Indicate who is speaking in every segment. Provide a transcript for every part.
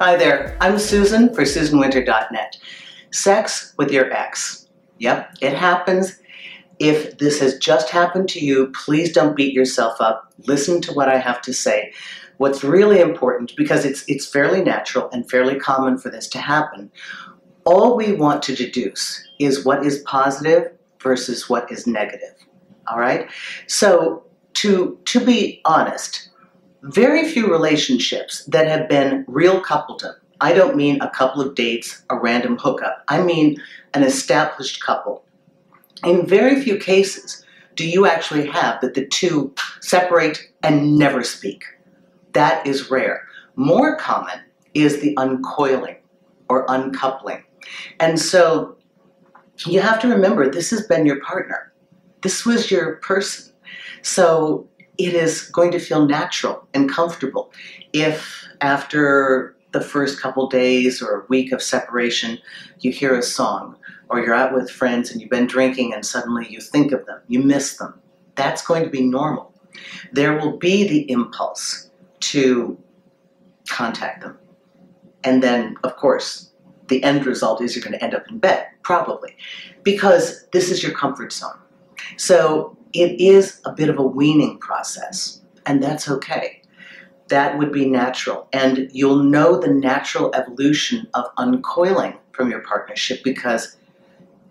Speaker 1: Hi there, I'm Susan for SusanWinter.net. Sex with your ex. Yep, it happens. If this has just happened to you, please don't beat yourself up. Listen to what I have to say. What's really important, because it's, it's fairly natural and fairly common for this to happen, all we want to deduce is what is positive versus what is negative. All right? So, to, to be honest, very few relationships that have been real coupledom. I don't mean a couple of dates, a random hookup. I mean an established couple. In very few cases do you actually have that the two separate and never speak. That is rare. More common is the uncoiling or uncoupling. And so you have to remember this has been your partner. This was your person. So it is going to feel natural and comfortable if after the first couple days or week of separation you hear a song or you're out with friends and you've been drinking and suddenly you think of them, you miss them. That's going to be normal. There will be the impulse to contact them. And then, of course, the end result is you're going to end up in bed, probably, because this is your comfort zone. So it is a bit of a weaning process, and that's okay. That would be natural. And you'll know the natural evolution of uncoiling from your partnership because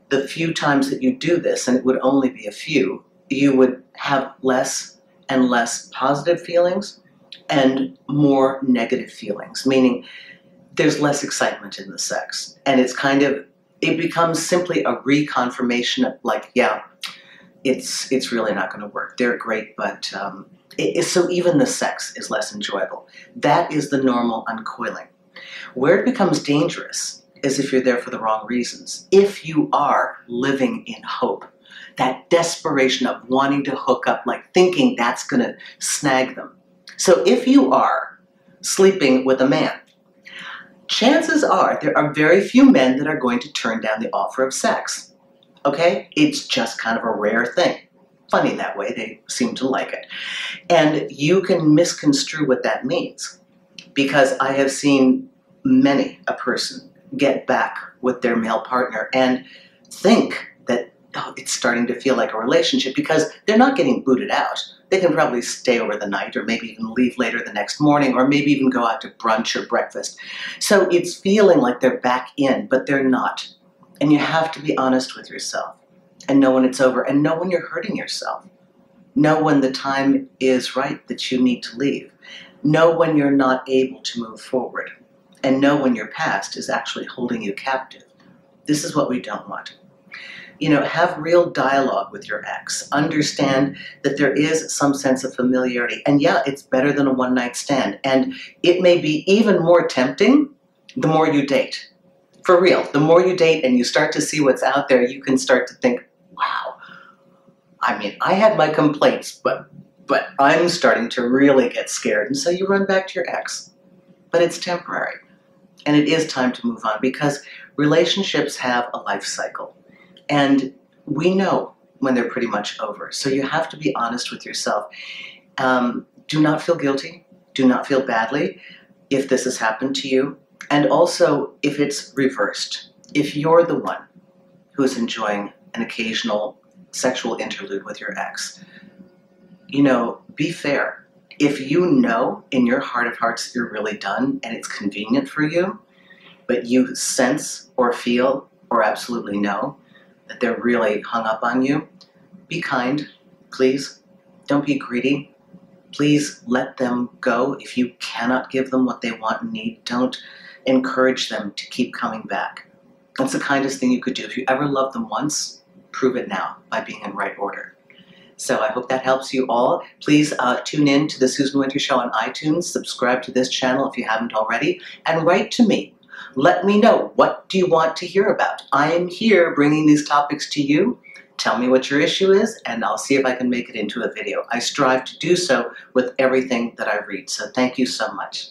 Speaker 1: the few times that you do this, and it would only be a few, you would have less and less positive feelings and more negative feelings, meaning there's less excitement in the sex. And it's kind of, it becomes simply a reconfirmation of like, yeah, it's it's really not going to work. They're great, but um, it, so even the sex is less enjoyable. That is the normal uncoiling. Where it becomes dangerous is if you're there for the wrong reasons. If you are living in hope, that desperation of wanting to hook up, like thinking that's going to snag them. So if you are sleeping with a man, chances are there are very few men that are going to turn down the offer of sex. Okay? It's just kind of a rare thing. Funny that way, they seem to like it. And you can misconstrue what that means because I have seen many a person get back with their male partner and think that oh, it's starting to feel like a relationship because they're not getting booted out. They can probably stay over the night or maybe even leave later the next morning or maybe even go out to brunch or breakfast. So it's feeling like they're back in, but they're not. And you have to be honest with yourself and know when it's over and know when you're hurting yourself. Know when the time is right that you need to leave. Know when you're not able to move forward. And know when your past is actually holding you captive. This is what we don't want. You know, have real dialogue with your ex. Understand that there is some sense of familiarity. And yeah, it's better than a one night stand. And it may be even more tempting the more you date for real, the more you date and you start to see what's out there, you can start to think, wow, I mean, I had my complaints, but but I'm starting to really get scared. And so you run back to your ex. But it's temporary. And it is time to move on because relationships have a life cycle. And we know when they're pretty much over. So you have to be honest with yourself. Um, do not feel guilty. Do not feel badly if this has happened to you. And also, if it's reversed, if you're the one who's enjoying an occasional sexual interlude with your ex, you know, be fair. If you know in your heart of hearts you're really done and it's convenient for you, but you sense or feel or absolutely know that they're really hung up on you, be kind, please. Don't be greedy. Please let them go. If you cannot give them what they want and need, don't encourage them to keep coming back. That's the kindest thing you could do. If you ever loved them once, prove it now by being in right order. So I hope that helps you all. Please uh, tune in to the Susan Winter Show on iTunes, subscribe to this channel if you haven't already, and write to me. Let me know what do you want to hear about. I am here bringing these topics to you. Tell me what your issue is, and I'll see if I can make it into a video. I strive to do so with everything that I read, so thank you so much.